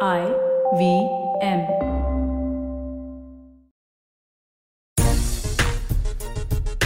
I V M.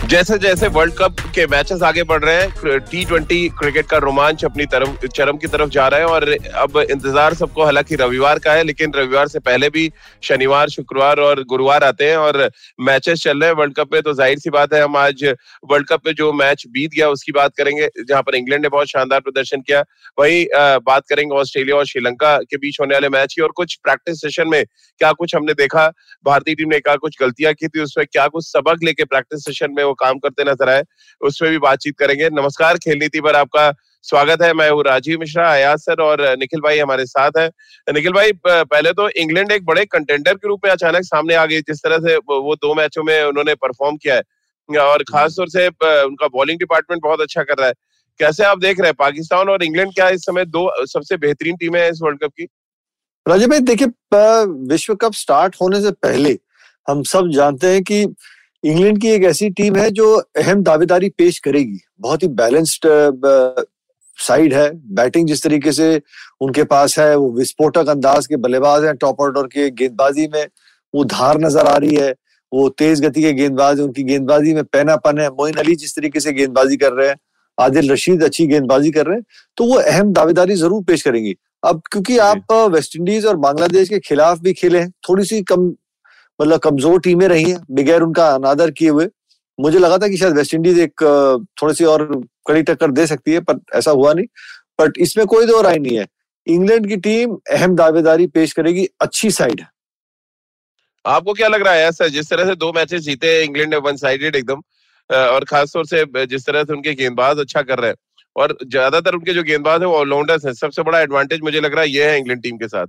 जैसे जैसे world cup के मैचेस आगे बढ़ रहे हैं टी ट्वेंटी क्रिकेट का रोमांच अपनी तरफ़, चरम की तरफ़ जा रहा है और अब इंतज़ार सबको हालाँकि रविवार का है, लेकिन रविवार से पहले भी शनिवार, शुक्रवार और गुरुवार आते हैं और मैचेस चल रहे हैं वर्ल्ड कप में। तो ज़ाहिर सी बात है, हम आज वर्ल्ड कप में जो मैच बीत गया, उसकी बात करेंगे, जहाँ पर इंग्लैंड ने बहुत शानदार प्रदर्शन किया। वही बात करेंगे ऑस्ट्रेलिया और श्रीलंका के बीच होने वाले मैच की और कुछ प्रैक्टिस सेशन में क्या कुछ हमने देखा। भारतीय टीम ने क्या कुछ गलतियाँ की थी, उसमें क्या कुछ सबक लेके प्रैक्टिस सेशन में वो काम करते नज़र आए उसमें भी बातचीत करेंगे। नमस्कार खेल नीति पर आपका स्वागत है। मैं हूँ राजीव मिश्रा अयाज सर और निखिल भाई हमारे साथ हैं। निखिल भाई पहले तो इंग्लैंड एक बड़े कंटेंडर के रूप में अचानक सामने आ गई। जिस तरह से वो दो मैचों में उन्होंने परफॉर्म किया है। और खास तौर से उनका बॉलिंग डिपार्टमेंट बहुत अच्छा कर रहा है। कैसे आप देख रहे हैं? पाकिस्तान और इंग्लैंड क्या इस समय दो सबसे बेहतरीन टीमें हैं इस वर्ल्ड कप की? राजीव भाई देखिए विश्व कप स्टार्ट होने से पहले हम सब जानते हैं कि इंग्लैंड की एक ऐसी टीम है जो अहम दावेदारी पेश करेगी। बहुत ही बैलेंस्ड साइड है। बैटिंग जिस तरीके से उनके पास है वो विस्फोटक अंदाज के बल्लेबाज हैं टॉप ऑर्डर के गेंदबाजी में वो धार नज़र आ रही है। वो तेज गति के गेंदबाज उनकी गेंदबाजी में पैनापन है। मोइन अली जिस तरीके से गेंदबाजी कर रहे हैं आदिल रशीद अच्छी गेंदबाजी कर रहे हैं तो वो अहम दावेदारी ज़रूर पेश करेंगी। अब क्योंकि आप वेस्ट इंडीज और बांग्लादेश के खिलाफ भी खेले हैं थोड़ी सी कम मतलब कमज़ोर टीमें रही हैं बगैर उनका अनादर किए हुए। मुझे लगा था कि शायद वेस्ट इंडीज एक थोड़ी सी और कड़ी टक्कर दे सकती है पर ऐसा हुआ नहीं। बट इसमें कोई दो राय नहीं है। इंग्लैंड की टीम अहम दावेदारी पेश करेगी अच्छी साइड। है आपको क्या लग रहा है ऐसा जिस तरह से दो मैचेस जीते इंग्लैंड ने वन साइडेड एकदम और खासतौर से जिस तरह से उनके गेंदबाज अच्छा कर रहे हैं और ज़्यादातर उनके जो गेंदबाज है वो ऑलराउंडर्स हैं। सबसे बड़ा एडवांटेज मुझे लग रहा है ये है इंग्लैंड टीम के साथ।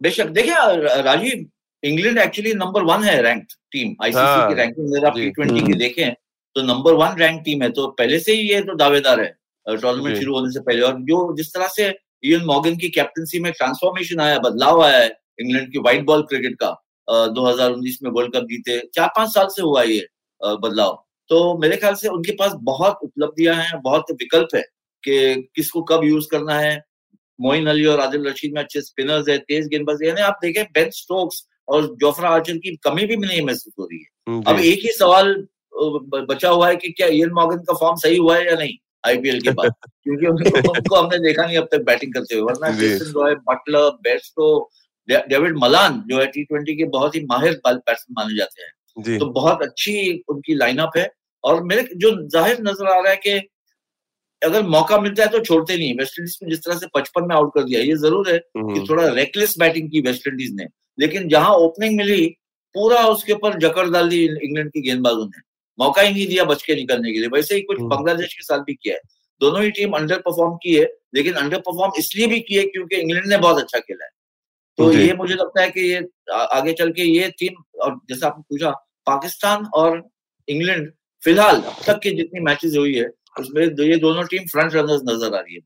बेशक देखिए Rajeev England actually number one है रैंक टीम आईसीसी हाँ, की रैंकिंग अगर आप टी ट्वेंटी की देखें तो नंबर वन रैंक टीम है तो पहले से ही ये तो दावेदार है। टूर्नामेंट शुरू होने से पहले और जो जिस तरह से इयन मॉर्गन की कैप्टनसी में ट्रांसफॉर्मेशन आया बदलाव आया है इंग्लैंड की व्हाइट बॉल क्रिकेट का दो हज़ार उन्नीस में वर्ल्ड कप जीते चार पाँच साल से हुआ ये बदलाव। तो मेरे ख्याल से उनके पास बहुत उपलब्धियाँ हैं बहुत विकल्प है कि किसको कब यूज़ करना है। मोइन अली और आदिल रशीद में अच्छे स्पिनर्स है तेज गेंदबाजी यानी आप देखें बेन स्टोक्स और जोफ्रा आर्चर की कमी भी नहीं महसूस हो रही है। अब एक ही सवाल बचा हुआ है कि क्या इयन मॉर्गन का फॉर्म सही हुआ है या नहीं आईपीएल के बाद? क्योंकि उनको, हमने देखा नहीं अब तक बैटिंग करते हुए। वरना Jason Roy Buttler Bairstow Dawid Malan जो है टी ट्वेंटी के बहुत ही माहिर बैट्समैन माने जाते हैं। तो बहुत अच्छी उनकी लाइनअप है और मेरे जो ज़ाहिर नज़र आ रहा है कि अगर मौका मिलता है तो छोड़ते नहीं। वेस्ट इंडीज में जिस तरह से पचपन में आउट कर दिया ये ज़रूर है कि थोड़ा रेकलेस बैटिंग की वेस्ट इंडीज ने। लेकिन जहाँ ओपनिंग मिली पूरा उसके ऊपर जकड़ डाल दी इंग्लैंड की गेंदबाजों ने। मौका ही नहीं दिया बच के निकलने के लिए। वैसे ही कुछ हम्म। बांग्लादेश के साथ भी किया है। दोनों ही टीम अंडर परफॉर्म की है लेकिन अंडर परफॉर्म इसलिए भी की है क्योंकि इंग्लैंड ने बहुत अच्छा खेला है। तो ये मुझे लगता है कि ये आगे चल के ये टीम और जैसा आपने पूछा पाकिस्तान और इंग्लैंड फ़िलहाल अब तक की जितनी मैचेस हुई है उसमें ये दोनों टीम फ्रंट रनर्स नज़र आ रही है।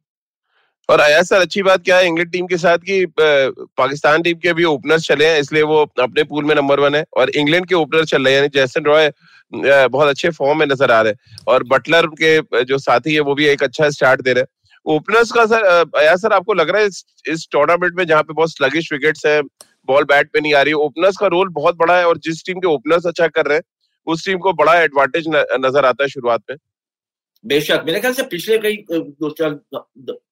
और आया सर अच्छी बात क्या है इंग्लैंड टीम के साथ कि पाकिस्तान टीम के अभी ओपनर्स चले हैं इसलिए वो अपने पूल में नंबर वन है। और इंग्लैंड के ओपनर चल रहे हैं जैसन रॉय बहुत अच्छे फॉर्म में नज़र आ रहे हैं। और बटलर के जो साथी है वो भी एक अच्छा स्टार्ट दे रहे हैं। ओपनर्स का सर आया सर आपको लग रहा है इस, इस टूर्नामेंट में जहाँ पे बहुत स्लगिश विकेट्स है बॉल बैट पे नहीं आ रही ओपनर्स का रोल बहुत बड़ा है और जिस टीम के ओपनर्स अच्छा कर रहे हैं उस टीम को बड़ा एडवांटेज नज़र आता है शुरुआत में। बेशक मेरे ख्याल से पिछले कई दो चार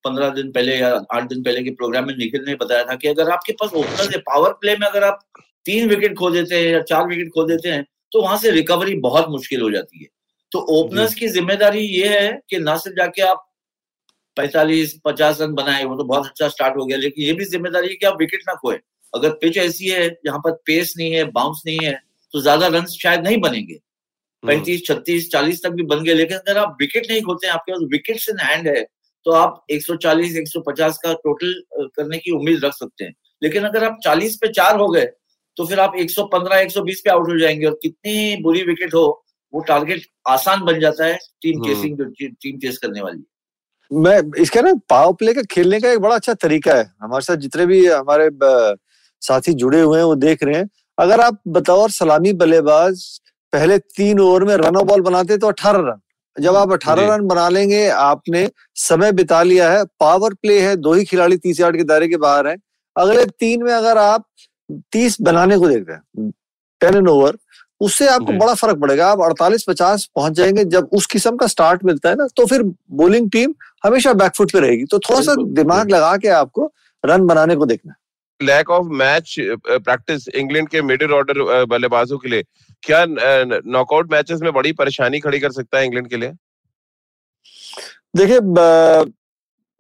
पंद्रह दिन पहले या आठ दिन पहले के प्रोग्राम में निखिल ने बताया था कि अगर आपके पास ओपनर है पावर प्ले में अगर आप तीन विकेट खो देते हैं या चार विकेट खो देते हैं तो वहाँ से रिकवरी बहुत मुश्किल हो जाती है। तो ओपनर्स की ज़िम्मेदारी ये है कि ना सिर्फ़ जाके आप पैंतालीस पचास रन बनाए वो तो बहुत अच्छा स्टार्ट हो गया लेकिन ये भी ज़िम्मेदारी है कि आप विकेट ना खोए। अगर पिच ऐसी है जहाँ पर पेस नहीं है बाउंस नहीं है तो ज़्यादा रन शायद नहीं बनेंगे। पैंतीस छत्तीस चालीस तक भी बन गए लेकिन अगर आप विकेट नहीं खोते हैं आपके पास विकेट इन हैंड है तो आप 140 150 का टोटल करने की उम्मीद रख सकते हैं। लेकिन अगर आप 40 पे चार हो गए तो फिर आप 115 120 पे आउट हो जाएँगे और कितनी बुरी विकेट हो वो टारगेट आसान बन जाता है टीम चेसिंग जो टीम चेस करने वाली मैं इसका ना पावर प्ले का खेलने का एक बड़ा अच्छा तरीका है। हमारे साथ जितने भी हमारे साथी जुड़े हुए हैं वो देख रहे हैं। अगर आप बतौर सलामी बल्लेबाज पहले तीन ओवर में रन बॉल बनाते तो अठारह रन। जब आप अठारह रन बना लेंगे आपने समय बिता लिया है पावर प्ले है दो ही खिलाड़ी तीस यार्ड के दायरे के बाहर है। अगले तीन में अगर आप तीस बनाने को देख रहे हैं टेन एंड ओवर उससे आपको बड़ा फ़र्क पड़ेगा। आप अड़तालीस पचास पहुँच जाएँगे जब उस किस्म का स्टार्ट मिलता है ना तो फिर बोलिंग टीम हमेशा बैकफुट पे रहेगी। तो थोड़ा सा दिमाग लगा के आपको रन बनाने को देखना lack of match practice England के मिडिल ऑर्डर बल्लेबाजों के लिए। क्या नॉकआउट मैचेस में बड़ी परेशानी खड़ी कर सकता है इंग्लैंड के लिए देखिए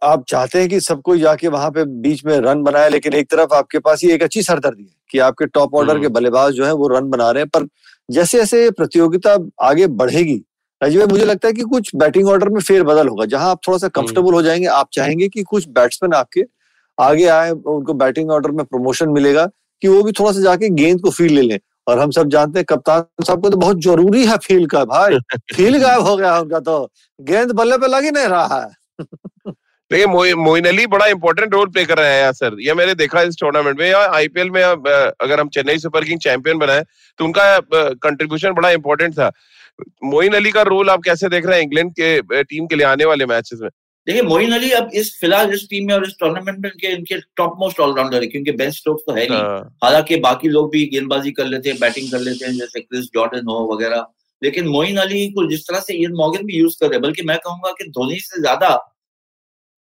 आप चाहते हैं कि सब कोई जाके वहाँ पे बीच में रन बनाए लेकिन एक तरफ़ आपके पास ये एक अच्छी सरदर्दी है कि आपके टॉप ऑर्डर के हम्म। बल्लेबाज जो है वो रन बना रहे हैं पर जैसे जैसे प्रतियोगिता आगे बढ़ेगी राजीव मुझे लगता है कि कुछ बैटिंग ऑर्डर में फेर बदल होगा जहाँ आप थोड़ा सा कंफर्टेबल। हो जाएँगे आप चाहेंगे कि कुछ बैट्समैन आपके आगे आए उनको बैटिंग ऑर्डर में प्रमोशन मिलेगा कि वो भी थोड़ा सा जाके गेंद को फील ले लें और हम सब जानते हैं कप्तान साहब को तो बहुत ज़रूरी है फील का भाई। फील गायब हो गया उनका तो। गेंद बल्ले पे लग ही नहीं रहा है। देखिए मोइन अली बड़ा इंपॉर्टेंट रोल प्ले कर रहे हैं यार सर। ये मैंने देखा इस टूर्नामेंट में या आईपीएल में अगर हम चेन्नई सुपर किंग चैंपियन बनाए तो उनका कंट्रीब्यूशन बड़ा इंपॉर्टेंट था। मोइन अली का रोल आप कैसे देख रहे हैं इंग्लैंड के टीम के लिए आने वाले मैचेस में? देखिए मोइन अली अब इस फ़िलहाल इस टीम में और इस टूर्नामेंट में इनके इनके टॉप मोस्ट ऑलराउंडर है क्योंकि बेन स्टोक्स तो है नहीं हाँ। हालाँकि बाकी लोग भी गेंदबाजी कर लेते हैं बैटिंग कर लेते हैं जैसे क्रिस जॉर्डन हो वगैरह लेकिन मोइन अली को जिस तरह से इयन मॉर्गन भी यूज़ कर रहे हैं बल्कि मैं कहूँगा कि धोनी से ज़्यादा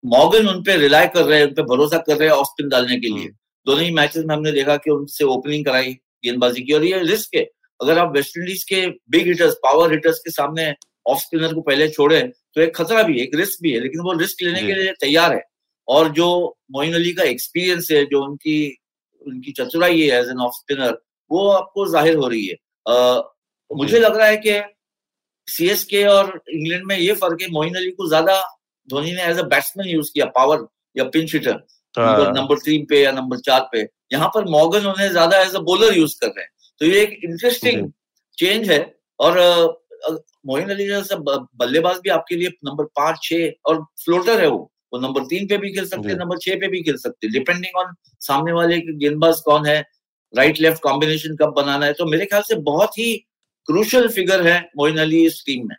मॉर्गन उन पे रिलाय कर रहे हैं उन पे भरोसा कर रहे हैं ऑफ़ स्पिन डालने के लिए हम्म। दोनों ही मैचेस में हमने देखा कि उनसे ओपनिंग कराई गेंदबाजी की और ये रिस्क है अगर आप वेस्ट इंडीज के बिग हिटर्स पावर हिटर्स के सामने ऑफ़ स्पिनर को पहले छोड़े तो एक खतरा भी है एक रिस्क भी है लेकिन वो रिस्क लेने के लिए तैयार है। और जो मोइन अली का एक्सपीरियंस है जो उनकी उनकी चतुराई है एज एन ऑफ़ स्पिनर वो आपको ज़ाहिर हो रही है। आ, मुझे लग रहा है कि सीएसके और इंग्लैंड में ये फ़र्क है मोइन अली को ज़्यादा धोनी ने एज अ बैट्समैन यूज़ किया पावर या पिंच हिटर नंबर तीन पे या नंबर चार पे। यहाँ पर मॉगन उन्हें ज़्यादा एज अ बॉलर यूज़ कर रहे हैं। तो ये एक इंटरेस्टिंग चेंज है और मोइन अली जैसा बल्लेबाज भी आपके लिए नंबर पाँच छह और फ्लोटर है वो। वो नंबर तीन पे भी खेल सकते हैं नंबर छह पे भी खेल सकते हैं। डिपेंडिंग ऑन सामने वाले गेंदबाज कौन है राइट लेफ़्ट कॉम्बिनेशन कब बनाना है तो मेरे ख्याल से बहुत ही क्रूशल फिगर है मोइन अली इस टीम में।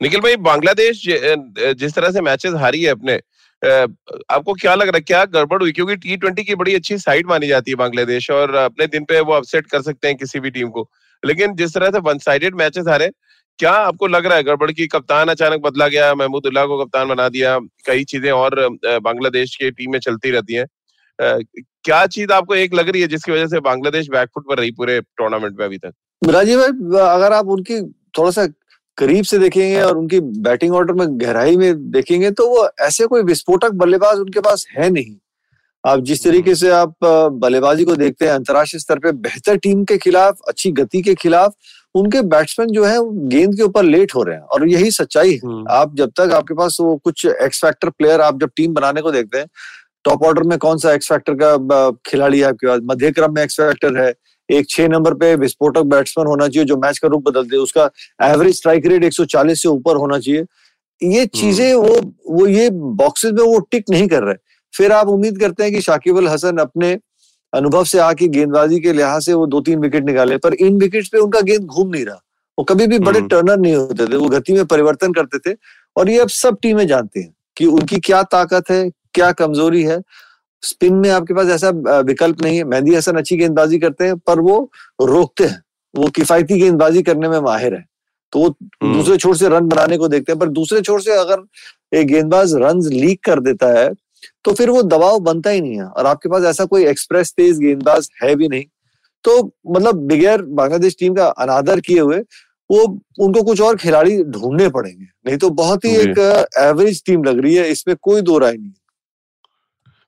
निखिल भाई बांग्लादेश जिस तरह से मैचेस हारी है अपने आपको क्या लग रहा है क्या गड़बड़ हुई? क्योंकि टी ट्वेंटी की बड़ी अच्छी साइड मानी जाती है बांग्लादेश और अपने दिन पे वो अपसेट कर सकते हैं किसी भी टीम को। लेकिन जिस तरह से वन साइडेड मैचेस हारे, क्या आपको लग रहा है गड़बड़ की कप्तान अचानक बदला गया महमूदुल्लाह को कप्तान बना दिया, कई चीज़ें और बांग्लादेश की टीम में चलती रहती हैं। क्या चीज़ आपको एक लग रही है जिसकी वजह से बांग्लादेश बैकफुट पर रही पूरे टूर्नामेंट में अभी तक? राजीव भाई अगर आप उनकी थोड़ा सा करीब से देखेंगे और उनकी बैटिंग ऑर्डर में गहराई में देखेंगे तो वो ऐसे कोई विस्फोटक बल्लेबाज उनके पास है नहीं। आप जिस तरीके से आप बल्लेबाजी को देखते हैं अंतर्राष्ट्रीय स्तर पे बेहतर टीम के खिलाफ अच्छी गति के खिलाफ उनके बैट्समैन जो है गेंद के ऊपर लेट हो रहे हैं। और यही सच्चाई है। हम्म। आप जब तक आपके पास वो कुछ एक्स फैक्टर प्लेयर आप जब टीम बनाने को देखते हैं टॉप ऑर्डर में कौन सा एक्स फैक्टर का खिलाड़ी है आपके पास? मध्य क्रम में एक्स फैक्टर है। एक छह नंबर पे विस्फोटक बैट्समैन होना चाहिए जो मैच का रूप बदल दे। उसका एवरेज स्ट्राइक रेट 140 से ऊपर होना चाहिए। ये हम्म। चीज़ें वो वो ये बॉक्सेस में वो टिक नहीं कर रहे। फिर आप उम्मीद करते हैं कि शाकिब अल हसन अपने अनुभव से आके गेंदबाजी के लिहाज से वो दो तीन विकेट निकाले पर इन विकेट पे उनका गेंद घूम नहीं रहा। वो कभी भी बड़े टर्नर हम्म। नहीं होते थे वो गति में परिवर्तन करते थे और ये अब सब टीमें जानती हैं कि उनकी क्या ताकत है क्या कमज़ोरी है। स्पिन में आपके पास ऐसा विकल्प नहीं है। मेहंदी हसन अच्छी गेंदबाजी करते हैं पर वो रोकते हैं। वो किफायती गेंदबाजी करने में माहिर है। तो वो हम्म। दूसरे छोर से रन बनाने को देखते हैं पर दूसरे छोर से अगर एक गेंदबाज रन लीक कर देता है तो फिर वो दबाव बनता ही नहीं है। और आपके पास ऐसा कोई एक्सप्रेस तेज गेंदबाज है भी नहीं। तो मतलब बगैर बांग्लादेश टीम का अनादर किए हुए वो उनको कुछ और खिलाड़ी ढूँढने पड़ेंगे। नहीं तो बहुत ही एक एवरेज टीम लग रही है इसमें कोई दो राय नहीं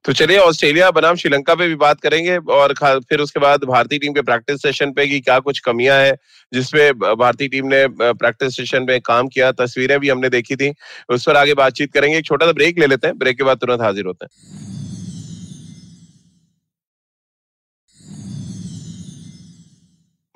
तो चलिए, ऑस्ट्रेलिया, बनाम श्रीलंका पे भी बात करेंगे और फिर उसके बाद भारतीय टीम के प्रैक्टिस सेशन पे की क्या कुछ कमियाँ है, जिसपे भारतीय टीम ने प्रैक्टिस सेशन पे काम किया, तस्वीरें भी हमने देखी थी। उस पर आगे बातचीत करेंगे। एक छोटा सा ब्रेक ले लेते हैं। ब्रेक के बाद तुरंत हाजिर होते हैं।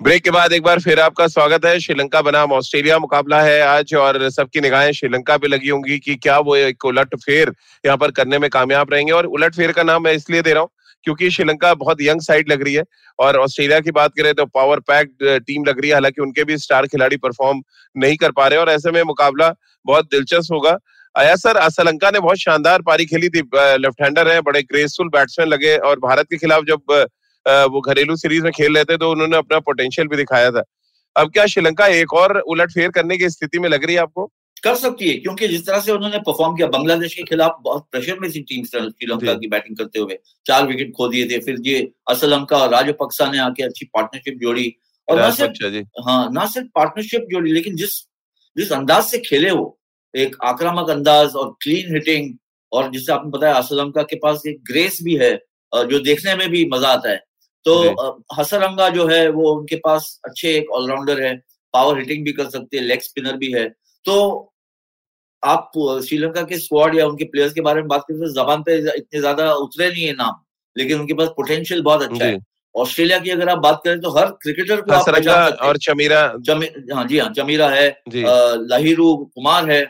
ब्रेक के बाद एक बार फिर आपका स्वागत है। श्रीलंका बनाम ऑस्ट्रेलिया मुकाबला है आज और सबकी निगाहें श्रीलंका पे लगी होंगी कि क्या वो एक उलट फेर यहाँ पर करने में कामयाब रहेंगे और उलट फेर का नाम मैं इसलिए दे रहा हूँ क्योंकि श्रीलंका बहुत यंग साइड लग रही है और ऑस्ट्रेलिया की बात करें तो पावर पैक्ड टीम लग रही है। हालाँकि उनके भी स्टार खिलाड़ी परफॉर्म नहीं कर पा रहे और ऐसे में मुकाबला बहुत दिलचस्प होगा। आया सर श्रीलंका ने बहुत शानदार पारी खेली थी। लेफ़्ट हैंडर है, बड़े ग्रेसफुल बैट्समैन लगे और भारत के खिलाफ जब वो घरेलू सीरीज़ में खेल रहे थे तो उन्होंने अपना पोटेंशियल भी दिखाया था। अब क्या श्रीलंका एक और उलट फेर करने की स्थिति में लग रही है आपको? कर सकती है क्योंकि जिस तरह से उन्होंने परफॉर्म किया बांग्लादेश के खिलाफ बहुत प्रेशर में थी टीम श्रीलंका की बैटिंग करते हुए। चार विकेट खो दिए थे फिर ये असलंका और राजपक्सा ने आके अच्छी पार्टनरशिप जोड़ी। और ना सिर्फ़ हाँ ना सिर्फ़ पार्टनरशिप जोड़ी लेकिन जिस जिस अंदाज से खेले वो एक आक्रामक अंदाज और क्लीन हिटिंग और जिससे आपने बताया असलंका के पास एक ग्रेस भी है जो देखने में भी मज़ा आता है। तो हसरंगा जो है वो उनके पास अच्छे एक ऑलराउंडर है पावर हिटिंग भी कर सकते हैं लेग स्पिनर भी है। तो आप श्रीलंका के स्क्वाड या उनके प्लेयर्स के बारे में बात करें तो जबान पे इतने ज़्यादा उतरे नहीं है नाम लेकिन उनके पास पोटेंशियल बहुत अच्छा है। ऑस्ट्रेलिया की अगर आप बात करें तो हर क्रिकेटर को आप और चमीरा। हाँ जी हाँ चमीरा है लाहिरू कुमार है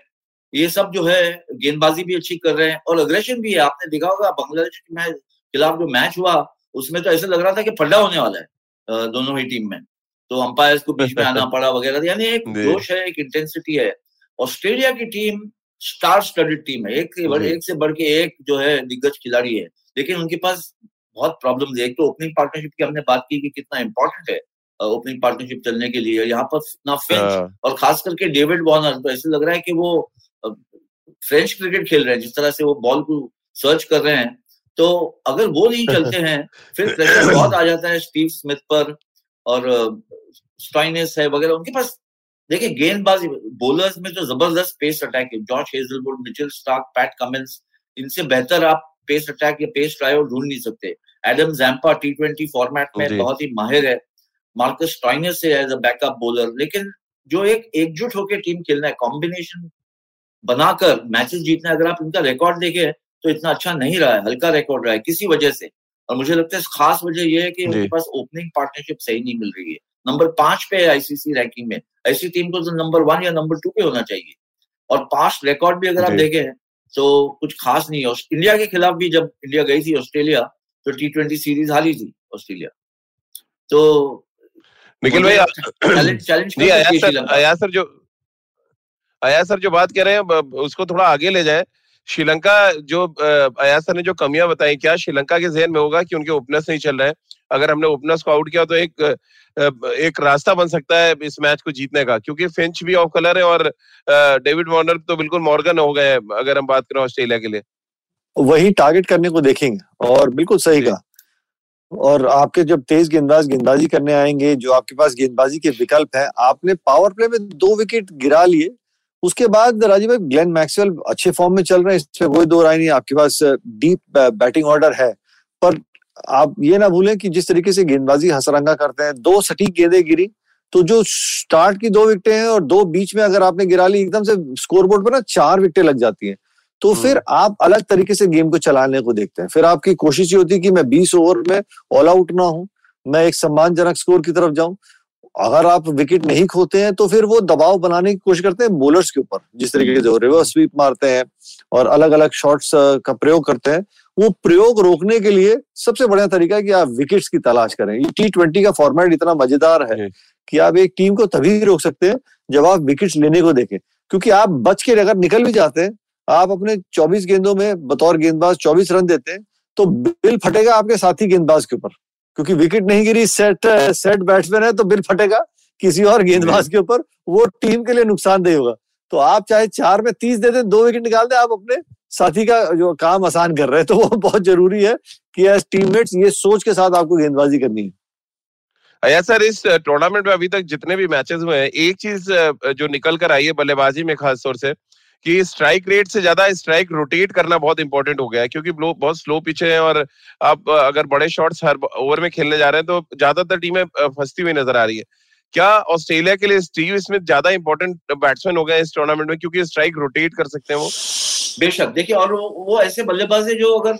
ये सब जो है गेंदबाजी भी अच्छी कर रहे हैं और अग्रेशन भी है। आपने देखा होगा बांग्लादेश के खिलाफ जो मैच हुआ उसमें तो ऐसा लग रहा था कि फड्डा होने वाला है दोनों ही टीम में। तो अंपायर को बीच में आना पड़ा वगैरह। यानी एक जोश है एक इंटेंसिटी है। ऑस्ट्रेलिया की टीम स्टार स्टडेड टीम है। एक से बढ़ एक से बढ़ के एक जो है दिग्गज खिलाड़ी है। लेकिन उनके पास बहुत प्रॉब्लम है एक तो ओपनिंग पार्टनरशिप की हमने बात की कि कितना इंपॉर्टेंट है ओपनिंग पार्टनरशिप चलने के लिए। यहाँ पर ना फिंच हाँ। और खास करके डेविड वॉर्नर तो ऐसे लग रहा है कि वो फ्रेंच क्रिकेट खेल रहे हैं। जिस तरह से वो बॉल को सर्च कर रहे हैं तो अगर वो नहीं चलते हैं फिर प्रेशर बहुत आ जाता है स्टीव स्मिथ पर और स्टाइनेस है वगैरह उनके पास देखिए गेंदबाजी बोलर्स में तो ज़बरदस्त पेस अटैक है George Hazlewood Mitchell Starc Pat Cummins इनसे बेहतर आप पेस अटैक या पेस ड्राइव ढूंढ नहीं सकते। Adam Zampa T twenty format में बहुत ही माहिर है। मार्कस स्टाइनर से एज अ बैकअप बॉलर लेकिन जो एक एकजुट होकर टीम खेलना है कॉम्बिनेशन बनाकर मैचेस जीतना है अगर आप उनका रिकॉर्ड देखें तो इतना अच्छा नहीं रहा है हल्का रिकॉर्ड रहा है किसी वजह से। और मुझे लगता है खास वजह यह है कि उनके पास ओपनिंग पार्टनरशिप सही नहीं मिल रही है। नंबर पाँच पे है आईसीसी रैंकिंग में। ऐसी टीम को तो नंबर वन या नंबर टू पे होना चाहिए। और पास्ट रिकॉर्ड भी अगर आप देखें तो कुछ खास नहीं है। इंडिया के खिलाफ भी जब इंडिया गई थी ऑस्ट्रेलिया तो टी ट्वेंटी सीरीज़ हारी थी ऑस्ट्रेलिया तो निखिल भाई चैलेंज आया सर जो आया सर जो बात कह रहे हैं उसको थोड़ा आगे ले जाए। श्रीलंका जो सर ने जो कमियाँ बताई क्या श्रीलंका के जहन में होगा कि उनके ओपनर्स नहीं चल रहे हैं? अगर हमने ओपनर्स को आउट किया तो एक एक रास्ता बन सकता है इस मैच को जीतने का क्योंकि फिंच भी ऑफ़ कलर है और डेविड वार्नर तो बिल्कुल मॉर्गन हो गए हैं अगर हम बात करें ऑस्ट्रेलिया के लिए। वही टारगेट करने को देखेंगे और बिल्कुल सही कहा। और आपके जब तेज गेंदबाज गेंदबाजी करने आएँगे जो आपके पास गेंदबाजी के विकल्प है आपने पावर प्ले में दो विकेट गिरा लिए उसके बाद राजीव भाई ग्लेन मैक्सवेल अच्छे फॉर्म में चल रहे हैं इसमें कोई दो राय नहीं आपके पास डीप बैटिंग ऑर्डर है। पर आप ये ना भूलें कि जिस तरीके से गेंदबाजी हसरंगा करते हैं दो सटीक गेंदे गिरी तो जो स्टार्ट की दो विकेटें हैं और दो बीच में अगर आपने गिरा ली एकदम से स्कोरबोर्ड पर ना चार विकेटें लग जाती हैं। तो हम्म। फिर आप अलग तरीके से गेम को चलाने को देखते हैं। फिर आपकी कोशिश ये होती है कि मैं बीस ओवर में ऑल आउट ना हूँ मैं एक सम्मानजनक स्कोर की तरफ़ जाऊँ। अगर आप विकेट नहीं खोते हैं तो फिर वो दबाव बनाने की कोशिश करते हैं बोलर्स के ऊपर। जिस तरीके से रिवर्स स्वीप मारते हैं और अलग अलग शॉट्स का प्रयोग करते हैं वो प्रयोग रोकने के लिए सबसे बढ़िया तरीका है कि आप विकेट्स की तलाश करें। ये टी ट्वेंटी का फॉर्मेट इतना मज़ेदार है कि आप एक टीम को तभी रोक सकते हैं जब आप विकेट्स लेने को देखें। क्योंकि आप बच के अगर निकल भी जाते हैं आप अपने 24 गेंदों में बतौर गेंदबाज 24 रन देते हैं तो बिल फटेगा आपके साथी गेंदबाज के ऊपर। क्योंकि विकेट नहीं गिरी सेट सेट बैट्समैन है तो बिल फटेगा किसी और गेंदबाज के ऊपर। वो टीम के लिए नुकसानदेह होगा। तो आप चाहे चार में तीस दे दें, दो विकेट निकाल दें, आप अपने साथी का जो काम आसान कर रहे हैं तो वो बहुत ज़रूरी है कि एज टीममेट्स ये सोच के साथ आपको गेंदबाजी करनी है। अया सर, इस टूर्नामेंट में अभी तक जितने भी मैचेस हुए हैं, एक चीज़ जो निकल कर आई है बल्लेबाजी में खास तौर से कि स्ट्राइक रेट से ज़्यादा स्ट्राइक रोटेट करना बहुत इंपॉर्टेंट हो गया है क्योंकि बहुत स्लो पिचे हैं और आप अगर बड़े शॉट्स हर ओवर में खेलने जा रहे हैं तो ज़्यादातर टीमें फंसती हुई नज़र आ रही है। क्या ऑस्ट्रेलिया के लिए स्टीव स्मिथ ज़्यादा इंपॉर्टेंट बैट्समैन हो गए इस टूर्नामेंट में क्योंकि स्ट्राइक रोटेट कर सकते हैं वो? बेशक देखिए और वो, ऐसे बल्लेबाज है जो अगर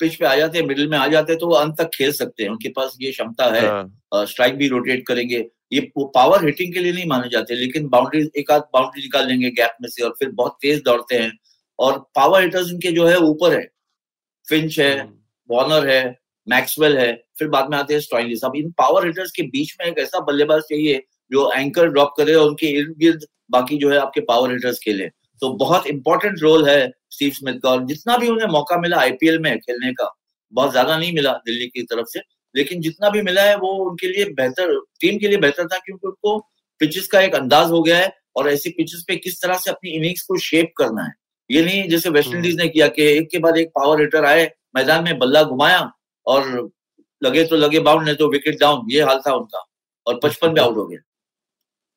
पिच पे आ जाते हैं मिडिल में आ जाते हैं तो वो अंत तक खेल सकते हैं। उनके पास ये क्षमता है स्ट्राइक हाँ। भी रोटेट करेंगे। ये पावर हिटिंग के लिए नहीं माने जाते लेकिन बाउंड्री एक आध बाउंड्री निकाल लेंगे गैप में से और फिर बहुत तेज दौड़ते हैं। और पावर हिटर्स इनके जो है ऊपर है। फिंच है वॉर्नर है मैक्सवेल है फिर बाद में आते हैं स्टॉइनिस अब इन पावर हिटर्स के बीच में एक ऐसा बल्लेबाज चाहिए जो एंकर ड्रॉप करे और उनके इर्द गिर्द बाकी जो है आपके पावर हिटर्स खेले। तो बहुत इंपॉर्टेंट रोल है स्टीव स्मिथ का और जितना भी उन्हें मौका मिला आईपीएल में खेलने का बहुत ज़्यादा नहीं मिला दिल्ली की तरफ़ से। लेकिन जितना भी मिला है वो उनके लिए बेहतर टीम के लिए बेहतर था क्योंकि उनको पिचेस का एक अंदाज हो गया है और ऐसी पिचेस पे किस तरह से अपनी इनिंग्स को शेप करना है। ये नहीं जैसे वेस्ट हम्म। इंडीज ने किया कि एक के बाद एक पावर हिटर आए मैदान में बल्ला घुमाया और लगे तो लगे बाउंड नहीं तो विकेट डाउन ये हाल था उनका और पचपन में आउट हो गया।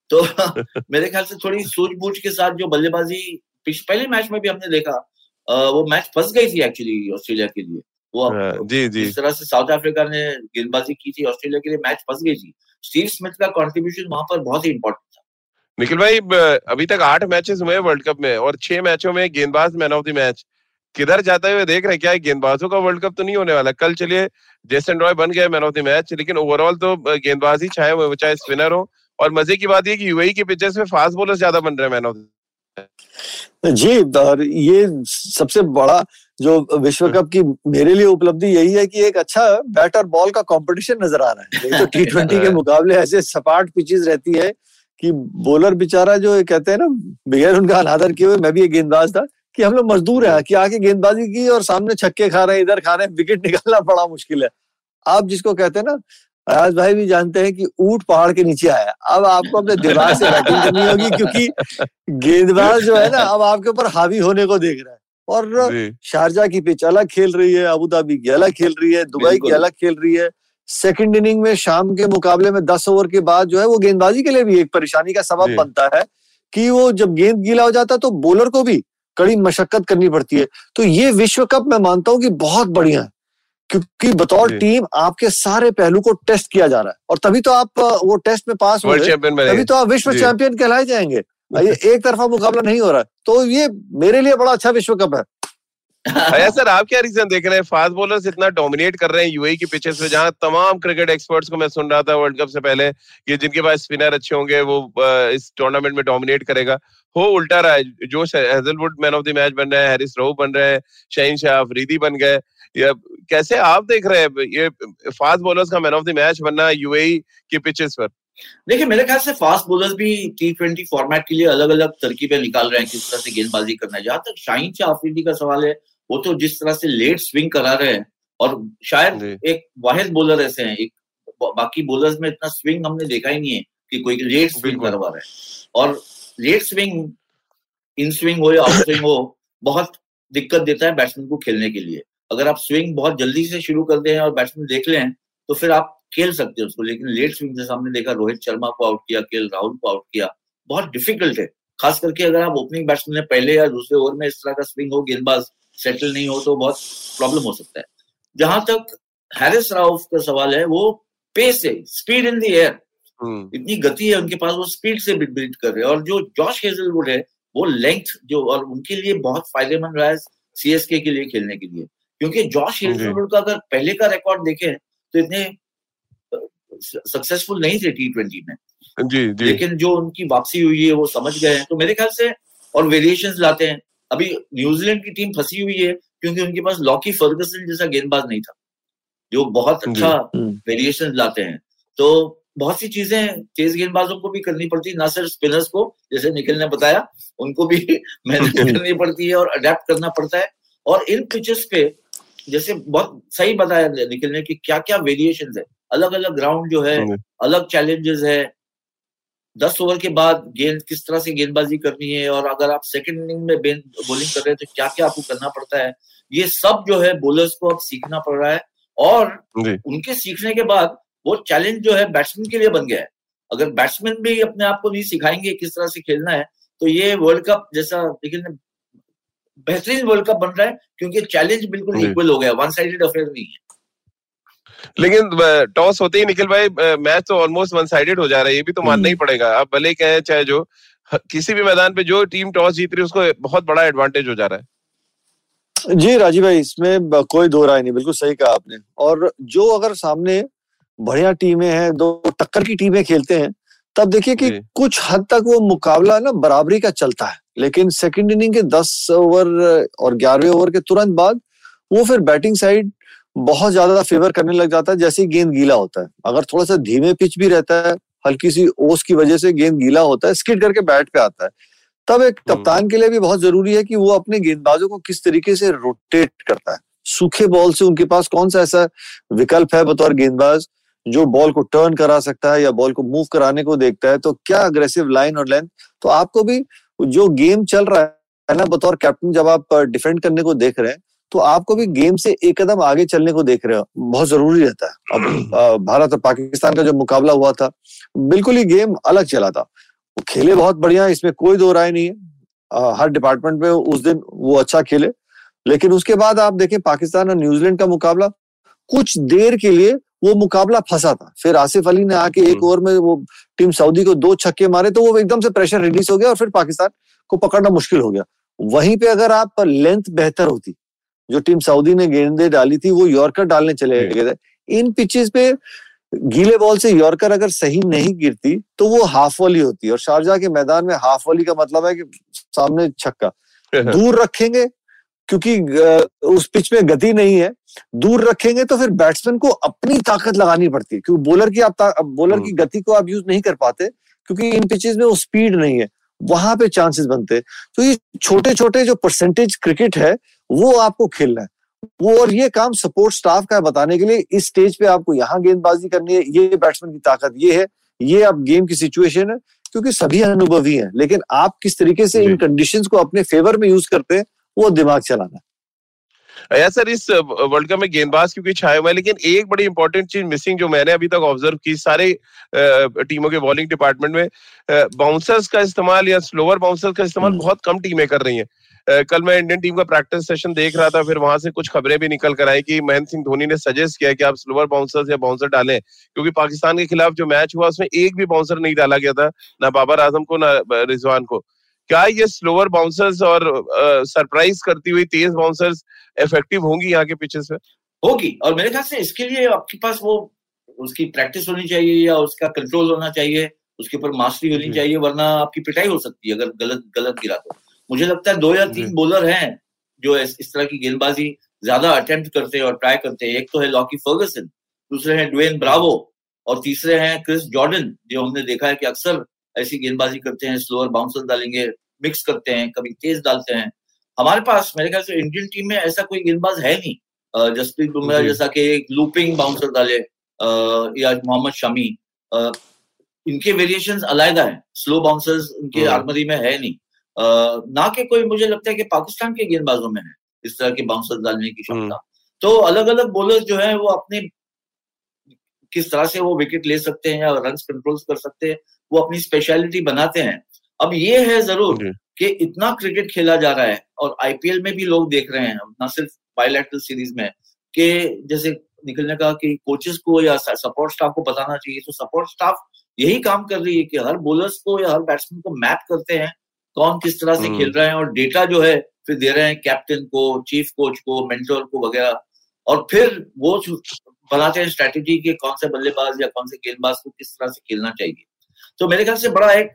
तो मेरे ख्याल से थोड़ी सूझबूझ के साथ जो बल्लेबाजी पहले मैच में भी हमने देखा वो मैच फंस गई थी एक्चुअली ऑस्ट्रेलिया के लिए। वो हाँ, जी जी। इस तरह से साउथ अफ्रीका ने गेंदबाजी की थी ऑस्ट्रेलिया के लिए मैच फंस गई थी स्टीव स्मिथ का कंट्रीब्यूशन वहाँ पर बहुत ही इंपॉर्टेंट था। निखिल भाई अभी तक आठ मैचेस हुए वर्ल्ड कप में और छह मैचों में गेंदबाज मैन ऑफ़ द मैच किधर जाते हुए देख रहे हैं क्या? गेंदबाजों का वर्ल्ड कप तो नहीं होने वाला। कल चलिए जेसन रॉय बन गए मैन ऑफ़ द मैच लेकिन ओवरऑल तो गेंदबाज ही छाए हुए चाहे स्पिनर हो। और मज़े की बात ये कि यूएई के पिचेस में फास्ट बॉलर ज़्यादा बन रहे हैं मैन ऑफ़ जी और ये सबसे बड़ा जो विश्व कप की मेरे लिए उपलब्धि यही है कि एक अच्छा बैट और बॉल का कंपटीशन नज़र आ रहा है। तो टी ट्वेंटी के मुकाबले ऐसे सपाट पिचेस रहती है कि बॉलर बेचारा जो कहते हैं ना बगैर उनका अनादर किए हुए मैं भी एक गेंदबाज था कि हम लोग मजदूर हैं कि आके गेंदबाजी की और सामने छक्के खा रहे हैं इधर खा रहे हैं विकेट निकालना बड़ा मुश्किल है। आप जिसको कहते हैं ना अयाज भाई भी जानते हैं कि ऊट पहाड़ के नीचे आया अब आपको अपने दिमाग से बैटिंग करनी होगी क्योंकि गेंदबाज जो है ना अब आपके ऊपर हावी होने को देख रहा है। और शारजा की पिच अलग खेल रही है अबू धाबी की अलग खेल रही है दुबई की अलग खेल रही है। सेकंड इनिंग में शाम के मुकाबले में दस ओवर के बाद जो है वो गेंदबाजी के लिए भी एक परेशानी का सबब बनता है कि वो जब गेंद गीला हो जाता है तो बॉलर को भी कड़ी मशक्कत करनी पड़ती है। तो ये विश्व कप मैं मानता हूँ कि बहुत बढ़िया है क्योंकि बतौर टीम आपके सारे पहलू को टेस्ट किया जा रहा है। और तभी तो आप वो टेस्ट में पास हो तभी तो आप विश्व चैंपियन कहलाए जाएँगे। एक तरफा मुकाबला नहीं हो रहा। तो ये मेरे लिए बड़ा अच्छा विश्व कप है। भैया सर, आप क्या रीजन देख रहे हैं? फास्ट बॉलर्स इतना डोमिनेट कर रहे हैं यूएई की पिचेस पे, जहाँ तमाम क्रिकेट एक्सपर्ट्स को मैं सुन रहा था वर्ल्ड कप से पहले कि जिनके पास स्पिनर अच्छे होंगे, वो इस टूर्नामेंट में डोमिनेट करेगा। हो उल्टा रहा है। जो Hazlewood man of the match बन रहे हैं हैरिस रोव बन रहे हैं शहीन शाह अफरीदी बन गए। या कैसे आप देख रहे हैं? ये फास्ट बॉलर्स का मैन ऑफ़ द मैच बनना यूएई की पिचेस पर। देखिए मेरे ख्याल से फास्ट बॉलर्स भी टी ट्वेंटी फॉर्मेट के लिए अलग अलग तरकीबें निकाल रहे हैं किस तरह से गेंदबाजी करना है। जहाँ तक शाहीन शाह अफरीदी का सवाल है वो तो जिस तरह से लेट स्विंग करा रहे हैं और शायद एक वाहिद बॉलर ऐसे हैं एक बाकी बॉलर्स में इतना स्विंग हमने देखा ही नहीं है कि कोई लेट स्विंग करवा रहा है। और लेट स्विंग इन स्विंग हो या आउट स्विंग हो बहुत दिक्कत देता है बैट्समैन को खेलने के लिए। अगर आप स्विंग बहुत जल्दी से शुरू कर दें और बैट्समैन देख लें तो फिर आप खेल सकते हैं उसको लेकिन लेट स्विंग से सामने देखा रोहित शर्मा को आउट किया के राहुल को आउट किया बहुत डिफ़िकल्ट है। खास करके अगर आप ओपनिंग बैट्समैन ने पहले या दूसरे ओवर में इस तरह का स्विंग हो गेंदबाज सेटल नहीं हो तो बहुत प्रॉब्लम हो सकता है। जहाँ तक हैरिस राउफ का सवाल है वो पेस है स्पीड इन द एयर इतनी गति है उनके पास वो स्पीड से बिल्ड कर रहे हैं। और जो जॉश हेजलवुड है वो लेंथ जो और उनके लिए बहुत फ़ायदेमंद रहा है सीएसके के लिए खेलने के लिए। क्योंकि जॉश हेजलवुड का अगर पहले का रिकॉर्ड देखें तो इतने सक्सेसफुल नहीं थे टी ट्वेंटी में। जी जी। लेकिन जो उनकी वापसी हुई है वो समझ गए हैं। तो मेरे ख्याल से और वेरिएशन लाते हैं। अभी न्यूजीलैंड की टीम फंसी हुई है क्योंकि उनके पास लॉकी फर्गसन जैसा गेंदबाज नहीं था जो बहुत अच्छा वेरिएशन हम्म। लाते हैं। तो बहुत सी चीज़ें तेज गेंदबाजों को भी करनी पड़ती है ना सिर्फ़ स्पिनर्स को जैसे निखिल ने बताया उनको भी मेहनत करनी पड़ती है और अडेप्ट करना पड़ता है। और इन पिचेस पे जैसे बहुत सही बताया निखिल ने कि क्या क्या वेरिएशन है। अलग अलग ग्राउंड जो है अलग चैलेंजेस है। दस ओवर के बाद गेंद किस तरह से गेंदबाजी करनी है और अगर आप सेकंड इनिंग में बॉलिंग कर रहे हैं तो क्या क्या आपको करना पड़ता है? ये सब जो है बोलर्स को अब सीखना पड़ रहा है और उनके सीखने के बाद वो चैलेंज जो है बैट्समैन के लिए बन गया है। अगर बैट्समैन भी अपने आप को नहीं सिखाएँगे किस तरह से खेलना है तो ये वर्ल्ड कप जैसा लेकिन बेहतरीन वर्ल्ड कप बन रहा है क्योंकि चैलेंज बिल्कुल इक्वल हो गया वन साइडेड अफेयर नहीं है। लेकिन टॉस होते ही निखिल भाई मैच तो ऑलमोस्ट वन साइडेड हो जा रहा है ये भी तो मानना ही हम्म। पड़ेगा। आप भले कहें चाहे जो किसी भी मैदान पे जो टीम टॉस जीत रही है उसको बहुत बड़ा एडवांटेज हो जा रहा है। जी राजीव भाई इसमें कोई दो राय नहीं बिल्कुल सही कहा आपने। और जो अगर सामने बढ़िया टीमें हैं दो टक्कर की टीमें खेलते हैं तब देखिए कि कुछ हद तक वो मुकाबला ना बराबरी का चलता है। लेकिन सेकंड इनिंग के दस ओवर और ग्यारहवें ओवर के तुरंत बाद वो फिर बैटिंग साइड बहुत ज़्यादा फेवर करने लग जाता है जैसे गेंद गीला होता है। अगर थोड़ा सा धीमे पिच भी रहता है हल्की सी ओस की वजह से गेंद गीला होता है स्किड करके बैट पे आता है। तब एक कप्तान के लिए भी बहुत ज़रूरी है कि वो अपने गेंदबाजों को किस तरीके से रोटेट करता है। सूखे बॉल से उनके पास कौन सा ऐसा विकल्प है बतौर गेंदबाज जो बॉल को टर्न करा सकता है या बॉल को मूव कराने को देखता है? तो क्या अग्रेसिव लाइन और लेंथ तो आपको भी जो गेम चल रहा है ना बतौर कैप्टन जब आप डिफेंड करने को देख रहे हैं तो आपको भी गेम से एक कदम आगे चलने को देख रहे हो। बहुत ज़रूरी रहता है। अब भारत और पाकिस्तान का जो मुकाबला हुआ था बिल्कुल ही गेम अलग चला था। खेले बहुत बढ़िया इसमें कोई दो राय नहीं है। हर डिपार्टमेंट में उस दिन वो अच्छा खेले। लेकिन उसके बाद आप देखें पाकिस्तान और न्यूजीलैंड का मुकाबला कुछ देर के लिए वो मुकाबला फंसा था। फिर आसिफ अली ने आके एक ओवर में वो टीम सऊदी को दो छक्के मारे तो वो एकदम से प्रेशर रिलीज़ हो गया और फिर पाकिस्तान को पकड़ना मुश्किल हो गया। वहीं पे अगर आप लेंथ बेहतर होती जो टीम सऊदी ने गेंदे डाली थी वो यॉर्कर डालने चले गए थे। इन पिचेस पे गीले बॉल से यॉर्कर अगर सही नहीं गिरती तो वो हाफ़ वॉली होती है और शारजा के मैदान में हाफ़ वॉली का मतलब है कि सामने छक्का। दूर रखेंगे क्योंकि उस पिच में गति नहीं है। दूर रखेंगे तो फिर बैट्समैन को अपनी ताकत लगानी पड़ती है क्योंकि बॉलर की आप बॉलर की हम्म। गति को आप यूज़ नहीं कर पाते क्योंकि इन पिचेस में वो स्पीड नहीं है। वहाँ पे चांसेस बनते तो ये छोटे छोटे जो परसेंटेज क्रिकेट है वो आपको खेलना है। वो और ये काम सपोर्ट स्टाफ का है बताने के लिए इस स्टेज पे आपको यहाँ गेंदबाजी करनी है ये बैट्समैन की ताकत ये है ये आप गेम की सिचुएशन है क्योंकि सभी अनुभवी हैं लेकिन आप किस तरीके से इन कंडीशंस को अपने फेवर में यूज़ करते हैं वो दिमाग चलाना या सर इस वर्ल्ड कप में गेंदबाज क्योंकि छाए हुए हैं? लेकिन एक बड़ी इंपॉर्टेंट चीज़ मिसिंग जो मैंने अभी तक ऑब्ज़र्व की सारे टीमों के बॉलिंग डिपार्टमेंट में बाउंसर्स का इस्तेमाल या स्लोअर बाउंसर्स का इस्तेमाल हम्म। बहुत कम टीमें कर रही हैं। कल मैं इंडियन टीम का प्रैक्टिस सेशन देख रहा था फिर वहाँ से कुछ खबरें भी निकल कर आई कि महेंद्र सिंह धोनी ने सजेस्ट किया कि आप स्लोअर बाउंसर्स या बाउंसर डालें क्योंकि पाकिस्तान के खिलाफ जो मैच हुआ उसमें एक भी बाउंसर नहीं डाला गया था ना बाबर आज़म को ना रिजवान को। क्या ये स्लोअर बाउंसर्स और सरप्राइज़ करती हुई तेज बाउंसर्स इफ़ेक्टिव होंगी यहाँ के पिचेस पे होगी। और मेरे ख्याल से इसके लिए आपके पास वो उसकी प्रैक्टिस होनी चाहिए या उसका कंट्रोल होना चाहिए उसके ऊपर मास्टरी होनी चाहिए वरना आपकी पिटाई हो सकती है अगर गलत गलत गिरा तो। मुझे लगता है दो या तीन बॉलर हैं जो इस, इस तरह की गेंदबाजी ज़्यादा अटेम्प्ट करते हैं और ट्राई करते हैं। एक तो है लॉकी फर्गसन दूसरे हैं डुएन ब्रावो और तीसरे हैं क्रिस जॉर्डन जो हमने देखा है कि अक्सर ऐसी गेंदबाजी करते हैं स्लोअर बाउंसर डालेंगे मिक्स करते हैं कभी तेज डालते हैं। हमारे पास मेरे ख्याल से इंडियन टीम में ऐसा कोई गेंदबाज है नहीं। जसप्रीत बुमराह जैसा कि एक लूपिंग बाउंसर डाले या मोहम्मद शमी इनके वेरिएशन अलायदा है। स्लो बाउंसर्स इनके आर्मरी में है नहीं। ना कि कोई मुझे लगता है कि पाकिस्तान के गेंदबाजों में है इस तरह के बाउंसर डालने की क्षमता। तो अलग अलग बॉलर जो है वो अपने किस तरह से वो विकेट ले सकते हैं या रन कंट्रोल कर सकते हैं वो अपनी स्पेशलिटी बनाते हैं। अब ये है ज़रूर कि इतना क्रिकेट खेला जा रहा है और आईपीएल में भी लोग देख रहे हैं ना सिर्फ़ बायोलैटरल सीरीज़ में कि जैसे निकलने का कि कोचेस को या सपोर्ट स्टाफ को बताना चाहिए तो सपोर्ट स्टाफ यही काम कर रही है कि हर बोलर्स को या हर बैट्समैन को मैप करते हैं कौन किस तरह से खेल हम्म। रहे हैं और डेटा जो है फिर दे रहे हैं कैप्टन को चीफ कोच को मेंटर को वगैरह। और फिर वो बनाते हैं स्ट्रेटेजी के कौन से बल्लेबाज या कौन से गेंदबाज को किस तरह से खेलना चाहिए। तो मेरे ख्याल से बड़ा एक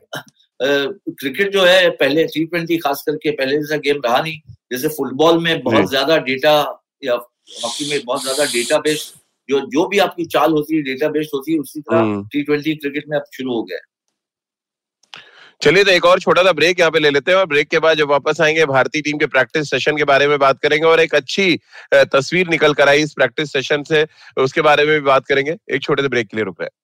क्रिकेट जो है पहले टी ट्वेंटी खास करके पहले जैसा गेम रहा नहीं। जैसे फुटबॉल में बहुत ज़्यादा डेटा या हॉकी में बहुत ज़्यादा डेटा बेस्ड जो जो भी आपकी चाल होती है डेटा बेस्ड होती है उसी तरह टी ट्वेंटी क्रिकेट में अब शुरू हो गया है। चलिए तो एक और छोटा सा ब्रेक यहाँ पे ले लेते हैं और ब्रेक के बाद जब वापस आएँगे भारतीय टीम के प्रैक्टिस सेशन के बारे में बात करेंगे और एक अच्छी तस्वीर निकल कर आई इस प्रैक्टिस सेशन से उसके बारे में भी बात करेंगे। एक छोटे से ब्रेक के लिए रुक रहे हैं।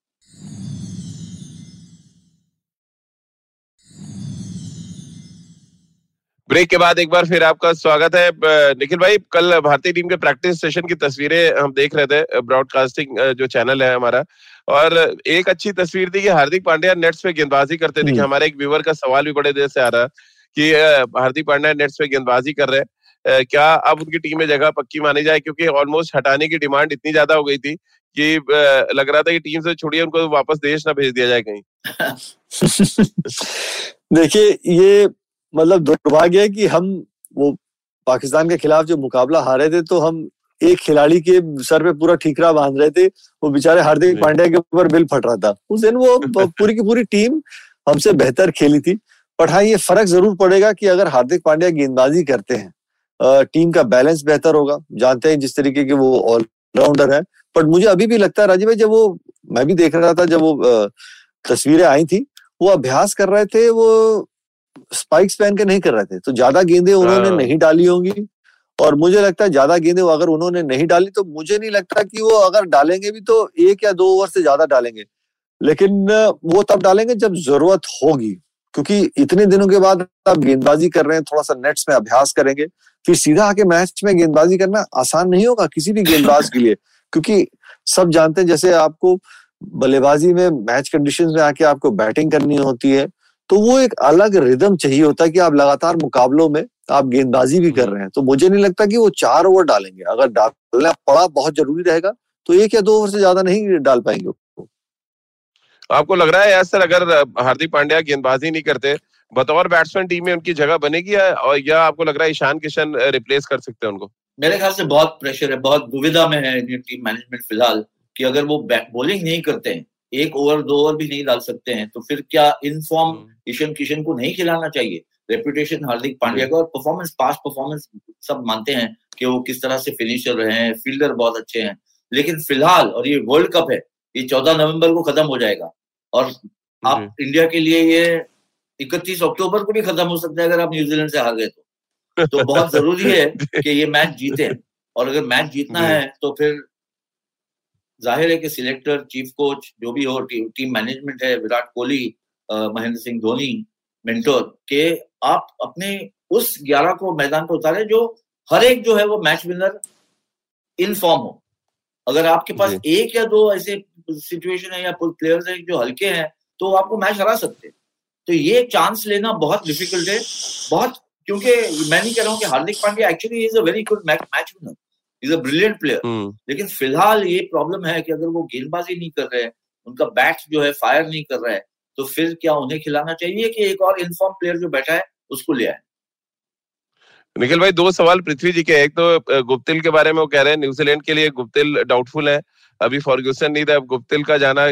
ब्रेक के बाद एक बार फिर आपका स्वागत है। निखिल भाई कल भारतीय टीम के प्रैक्टिस सेशन की तस्वीरें हम देख रहे थे ब्रॉडकास्टिंग जो चैनल है हमारा। और एक अच्छी तस्वीर थी कि हार्दिक पांड्या नेट्स पे गेंदबाजी करते थे हम्म। हमारे एक व्यूवर का सवाल भी बड़े देर से आ रहा है कि हार्दिक पांड्या नेट्स पे गेंदबाजी कर रहे हैं। क्या अब उनकी टीम में जगह पक्की मानी जाए? क्योंकि ऑलमोस्ट हटाने की डिमांड इतनी ज़्यादा हो गई थी कि लग रहा था कि टीम से छोड़िए उनको वापस देश ना भेज दिया जाए कहीं। देखिए ये मतलब दुर्भाग्य है कि हम वो पाकिस्तान के खिलाफ जो मुकाबला हारे थे तो हम एक खिलाड़ी के सर पे पूरा ठीकरा बाँध रहे थे। वो बेचारे हार्दिक पांड्या के ऊपर बिल फट रहा था। उस दिन वो पूरी की पूरी टीम हमसे बेहतर खेली थी। पर हाँ ये फ़र्क ज़रूर पड़ेगा कि अगर हार्दिक पांड्या गेंदबाजी करते हैं टीम का बैलेंस बेहतर होगा। जानते हैं जिस तरीके के वो ऑलराउंडर है। पर मुझे अभी भी लगता है राजीव भाई जब वो मैं भी देख रहा था जब वो तस्वीरें आई थी वो अभ्यास कर रहे थे वो स्पाइक्स पहन के नहीं कर रहे थे। तो ज़्यादा गेंदे उन्होंने हाँ। नहीं डाली होंगी। और मुझे लगता है ज़्यादा गेंदे अगर उन्होंने नहीं डाली तो मुझे नहीं लगता कि वो अगर डालेंगे भी तो एक या दो ओवर से ज़्यादा डालेंगे। लेकिन वो तब डालेंगे जब ज़रूरत होगी क्योंकि इतने दिनों के बाद आप गेंदबाजी कर रहे हैं थोड़ा सा नेट्स में अभ्यास करेंगे फिर सीधा आके मैच में गेंदबाजी करना आसान नहीं होगा किसी भी गेंदबाज के लिए। क्योंकि सब जानते हैं जैसे आपको बल्लेबाजी में मैच कंडीशंस में आके आपको बैटिंग करनी होती है तो वो एक अलग रिदम चाहिए होता है कि आप लगातार मुकाबलों में आप गेंदबाजी भी कर रहे हैं। तो मुझे नहीं लगता कि वो चार ओवर डालेंगे। अगर डालना पड़ा बहुत ज़रूरी रहेगा तो एक या दो ओवर से ज़्यादा नहीं डाल पाएँगे आपको लग रहा है यार सर अगर हार्दिक पांड्या गेंदबाजी नहीं करते बतौर बैट्समैन टीम में उनकी जगह बनेगी या, और या आपको लग रहा है ईशान किशन रिप्लेस कर सकते हैं उनको? मेरे ख्याल से बहुत प्रेशर है बहुत दुविधा में है टीम मैनेजमेंट फ़िलहाल कि अगर वो बॉलिंग नहीं करते हैं एक ओवर दो ओवर भी नहीं डाल सकते हैं तो फिर क्या इनफॉर्म हम्म। ईशान किशन को नहीं खिलाना चाहिए? रेपुटेशन हार्दिक पांड्या का और परफॉर्मेंस पास्ट परफॉर्मेंस सब मानते हैं कि वो किस तरह से फिनिशर रहे हैं फील्डर बहुत अच्छे हैं लेकिन फ़िलहाल और ये वर्ल्ड कप है ये चौदह नवंबर को खत्म हो जाएगा और आप इंडिया के लिए ये इकतीस अक्टूबर को भी खत्म हो सकता है अगर आप न्यूजीलैंड से हार गए तो। तो बहुत ज़रूरी है कि ये मैच जीते और अगर मैच जीतना है तो फिर ज़ाहिर है कि सिलेक्टर चीफ कोच जो भी हो टीम, टीम मैनेजमेंट है विराट कोहली महेंद्र सिंह धोनी मेंटोर के आप अपने उस ग्यारह को मैदान पर उतारे जो हर एक जो है वो मैच विनर इन फॉर्म हो। अगर आपके पास एक या दो ऐसे सिचुएशन है या प्लेयर्स है जो हल्के हैं तो आपको मैच हरा सकते तो ये चांस लेना बहुत डिफ़िकल्ट है बहुत क्योंकि मैं नहीं कह रहा हूँ कि Hardik Pandya actually is a very good match winner is a brilliant player लेकिन फ़िलहाल ये प्रॉब्लम है कि अगर वो गेंदबाजी नहीं कर रहे हैं उनका बैट जो है फायर नहीं कर रहा है तो फिर क्या उन्हें खिलाना चाहिए कि एक और इनफॉर्म प्लेयर जो बैठा है उसको ले आए? निखिल भाई दो सवाल पृथ्वी जी के एक तो गुप्तिल के बारे में वो कह रहे हैं न्यूजीलैंड के लिए गुप्तिल डाउटफुल है। अभी फॉर्ग्यूसन नहीं था अब गुप्तिल का जाना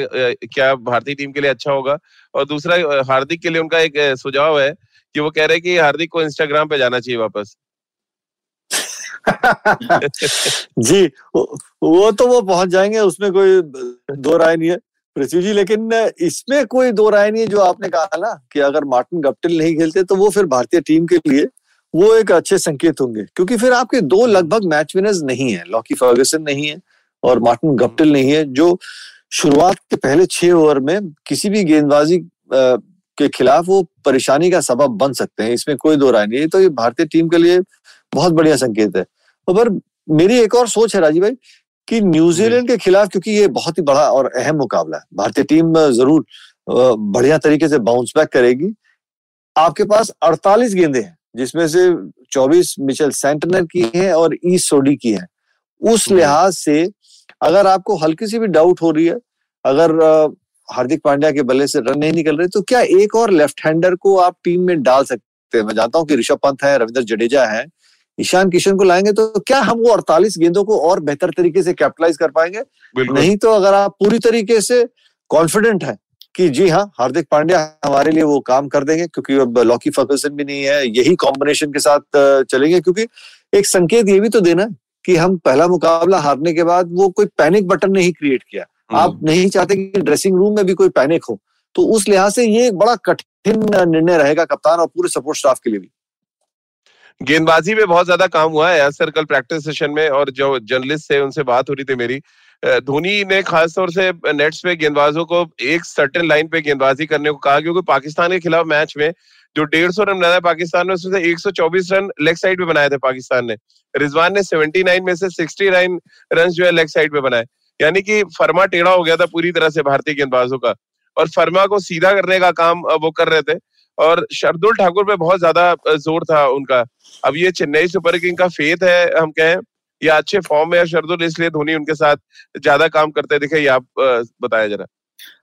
क्या भारतीय टीम के लिए अच्छा होगा? और दूसरा हार्दिक के लिए उनका एक सुझाव है कि वो कह रहे हैं कि हार्दिक को इंस्टाग्राम पे जाना चाहिए वापस। जी, वो तो वो पहुँच जाएँगे, उसमें कोई दो राय नहीं है, पृथ्वी जी, लेकिन इसमें कोई दो राय नहीं है जो आपने कहा ना, कि अगर मार्टिन गप्टिल नहीं खेलते तो वो फिर भारतीय टीम के लिए वो एक अच्छे संकेत होंगे, क्योंकि फिर आपके दो लगभग मैच विनर्स नहीं है लॉकी फर्गसन नहीं है और मार्टिन गप्टिल नहीं है, जो शुरुआत के पहले छह ओवर में किसी भी गेंदबाजी के खिलाफ वो परेशानी का सबब बन सकते हैं, इसमें कोई दो राय नहीं है तो ये भारतीय टीम के लिए बहुत बढ़िया संकेत है। पर मेरी एक और सोच है राजीव भाई कि न्यूजीलैंड के खिलाफ क्योंकि ये बहुत ही बड़ा और अहम मुकाबला है। भारतीय टीम ज़रूर बढ़िया तरीके से बाउंस बैक करेगी। आपके पास 48 गेंदे हैं जिसमें से 24 मिचेल सेंटनर की हैं और ई सोडी की हैं। उस लिहाज से अगर आपको हल्की सी भी डाउट हो रही है अगर हार्दिक पांड्या के बल्ले से रन नहीं निकल रहे तो क्या एक और लेफ़्ट हैंडर को आप टीम में डाल सकते हैं? मैं जानता हूँ कि ऋषभ पंत है रविंद्र जडेजा है ईशान किशन को लाएँगे तो क्या हम वो 48 गेंदों को और बेहतर तरीके से कैपिटलाइज कर पाएँगे? नहीं तो अगर आप पूरी तरीके से कॉन्फिडेंट है कि जी हाँ हार्दिक पांड्या हमारे लिए वो काम कर देंगे क्योंकि अब लॉकी फर्गसन भी नहीं है यही कॉम्बिनेशन के साथ चलेंगे क्योंकि एक संकेत ये भी तो देना कि हम पहला मुकाबला हारने के बाद वो कोई पैनिक बटन नहीं क्रिएट किया। हम्म। आप नहीं चाहते कि ड्रेसिंग रूम में भी कोई पैनिक हो तो उस लिहाज से ये बड़ा कठिन निर्णय रहेगा कप्तान और पूरे सपोर्ट स्टाफ के लिए भी। गेंदबाजी में बहुत ज़्यादा काम हुआ है सर, कल प्रैक्टिस सेशन में और जो जर्नलिस्ट थे, उनसे बात हो रही थी मेरी। धोनी ने खासतौर से नेट्स पे गेंदबाजों को एक सर्टेन लाइन पे गेंदबाजी करने को कहा, क्योंकि पाकिस्तान के खिलाफ मैच में जो डेढ़ सौ रन बनाया पाकिस्तान ने, उसमें से 124 रन लेग साइड पे बनाए थे पाकिस्तान ने। रिजवान ने 79 में से 69 रन जो है लेग साइड पे बनाए। यानी कि फर्मा टेढ़ा हो गया था पूरी तरह से भारतीय गेंदबाजों का। और फर्मा को सीधा करने का काम वो कर रहे थे। और शरदुल ठाकुर पे बहुत ज़्यादा ज़ोर था उनका। अब ये चेन्नई सुपर किंग का फेथ है, हम कहें, या अच्छे फॉर्म में शरदुल, इसलिए धोनी उनके साथ ज़्यादा काम करते दिखे ये आप बताया जरा।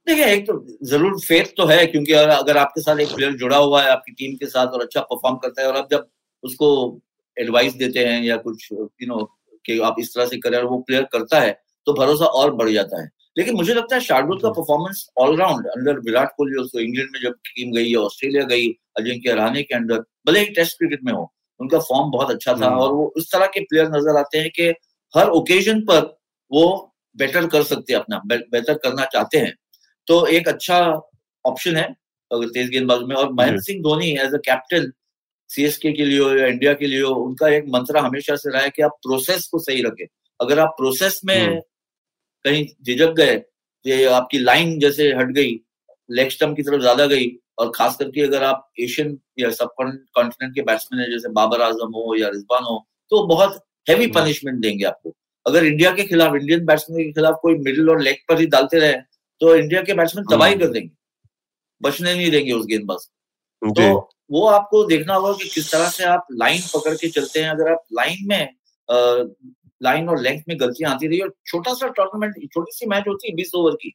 देखिए, एक तो ज़रूर फेथ तो है, क्योंकि अगर आपके साथ एक प्लेयर जुड़ा हुआ है, आपकी टीम के साथ और अच्छा परफॉर्म करता है, और आप जब उसको एडवाइस देते हैं या कुछ, यू नो, कि आप इस तरह से करें और वो प्लेयर करता है तो भरोसा और बढ़ जाता है। लेकिन मुझे लगता है शार्दुल का performance all round under Virat Kohli उसको इंग्लैंड में जब टीम गई या ऑस्ट्रेलिया गई अजिंक्य रहाने के अंदर भले ही टेस्ट क्रिकेट में हो उनका फॉर्म बहुत अच्छा था और वो उस तरह के प्लेयर नज़र आते हैं कि हर ओकेजन पर वो बेटर कर सकते हैं अपना बेहतर करना चाहते हैं। तो एक अच्छा ऑप्शन है अगर तेज गेंदबाज में और Mahendra Singh Dhoni as a captain CSK के लिए हो या इंडिया के लिए हो उनका एक मंत्र हमेशा से रहा है कि आप प्रोसेस को सही रखें। अगर आप प्रोसेस में हम्म। कहीं झिझक गए ये आपकी लाइन जैसे हट गई लेग स्टम्प की तरफ़ ज़्यादा गई और खास करके अगर आप एशियन या सब कॉन्टिनेंट के बैट्समैन है जैसे बाबर आज़म हो या रिजवान हो तो बहुत हैवी पनिशमेंट देंगे आपको। अगर इंडिया के खिलाफ इंडियन बैट्समैन के खिलाफ कोई मिडिल और लेग पर ही डालते रहे तो इंडिया के बैट्समैन तबाही कर देंगे। बचने नहीं देंगे उस गेंदबाज तो वो आपको देखना होगा कि किस तरह से आप लाइन पकड़ के चलते हैं। अगर आप लाइन में लाइन और लेंथ में गलतियाँ आती रही और छोटा सा टूर्नामेंट छोटी सी मैच होती है बीस ओवर की।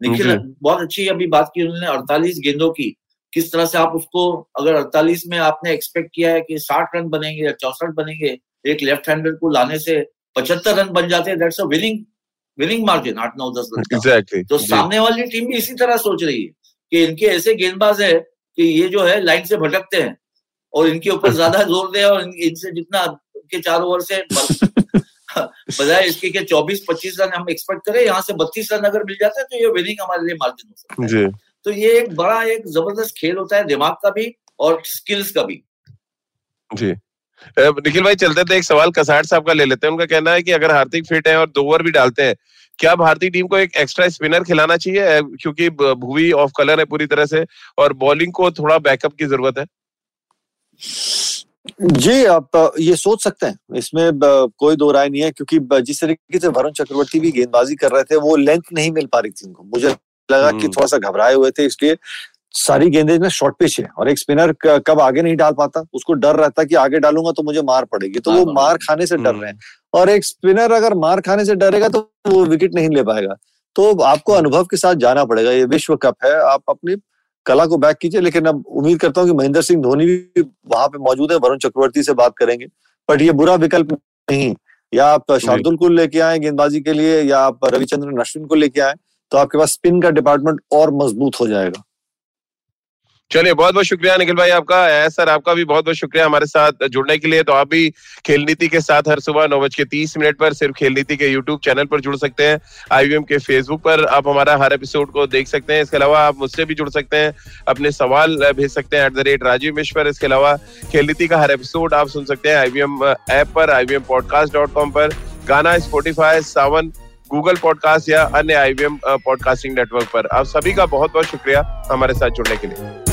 निखिल बहुत अच्छी अभी बात की उन्होंने अड़तालीस गेंदों की। किस तरह से आप उसको अगर अड़तालीस में आपने एक्सपेक्ट किया है कि साठ रन बनेंगे या चौसठ बनेंगे एक लेफ़्ट हैंडर को लाने से पचहत्तर रन बन जाते हैं that's a winning winning margin आठ नौ दस रन exactly. तो सामने वाली टीम भी इसी तरह सोच रही है कि इनके ऐसे गेंदबाज है कि ये जो है लाइन से भटकते हैं और इनके ऊपर ज़्यादा ज़ोर दे और इनसे जितना इनके चार ओवर से बजाय इसके के चौबीस पच्चीस रन हम एक्सपेक्ट करें यहाँ से बत्तीस रन अगर मिल जाते हैं तो ये विनिंग हमारे लिए मार्जिन हो सकता है। तो ये एक बड़ा एक ज़बरदस्त खेल होता है दिमाग का भी और स्किल्स का भी। जी। निखिल भाई चलते थे एक सवाल कसाट साहब का ले लेते हैं। उनका कहना है कि अगर हार्दिक फिट है और दो ओवर भी डालते हैं क्या भारतीय टीम को एक एक्स्ट्रा स्पिनर खिलाना चाहिए? क्योंकि भूवी ऑफ़ कलर है पूरी तरह से और बॉलिंग को थोड़ा बैकअप की ज़रूरत है। जी आप ये सोच सकते हैं। इसमें कोई दो राय नहीं है क्योंकि जिस तरीके से वरुण चक्रवर्ती भी गेंदबाजी कर रहे थे वो लेंथ नहीं मिल पा रही थी उनको। मुझे लगा कि हम्म। थोड़ा सा घबराए हुए थे इसलिए सारी गेंदे में शॉर्ट पिच है और एक स्पिनर कब आगे नहीं डाल पाता उसको डर रहता कि आगे डालूँगा तो मुझे मार पड़ेगी तो वो हाँ, मार खाने से डर रहे हैं। हम्म। और एक स्पिनर अगर मार खाने से डरेगा तो वो विकेट नहीं ले पाएगा। तो आपको अनुभव के साथ जाना पड़ेगा ये विश्व कप है आप अपनी कला को बैक कीजिए लेकिन अब उम्मीद करता हूँ कि महेंद्र सिंह धोनी भी वहाँ पे मौजूद है वरुण चक्रवर्ती से बात करेंगे। बट ये बुरा विकल्प नहीं या आप शार्दुल को लेके आए गेंदबाजी के लिए या आप रविचंद्रन अश्विन को लेके आए तो आपके पास स्पिन का डिपार्टमेंट और मज़बूत हो जाएगा। चलिए, बहुत बहुत शुक्रिया निखिल भाई आपका। सर, आपका भी बहुत बहुत शुक्रिया हमारे साथ जुड़ने के लिए। तो आप भी खेल नीति के साथ हर सुबह नौ बज के तीस मिनट पर सिर्फ़ खेल नीति के यूट्यूब चैनल पर जुड़ सकते हैं। आईवीएम के फेसबुक पर आप हमारा हर एपिसोड को देख सकते हैं। इसके अलावा आप मुझसे भी जुड़ सकते हैं। अपने सवाल भेज सकते हैं at the rate Rajeev Mishra. पर इसके अलावा खेल नीति का हर एपिसोड आप सुन सकते हैं आईवीएम ऐप पर आईवीएम पॉडकास्ट डॉट कॉम पर। गाना स्पोटिफाई सावन गूगल पॉडकास्ट या अन्य आईवीएम पॉडकास्टिंग नेटवर्क पर। आप सभी का बहुत बहुत शुक्रिया हमारे साथ जुड़ने के लिए।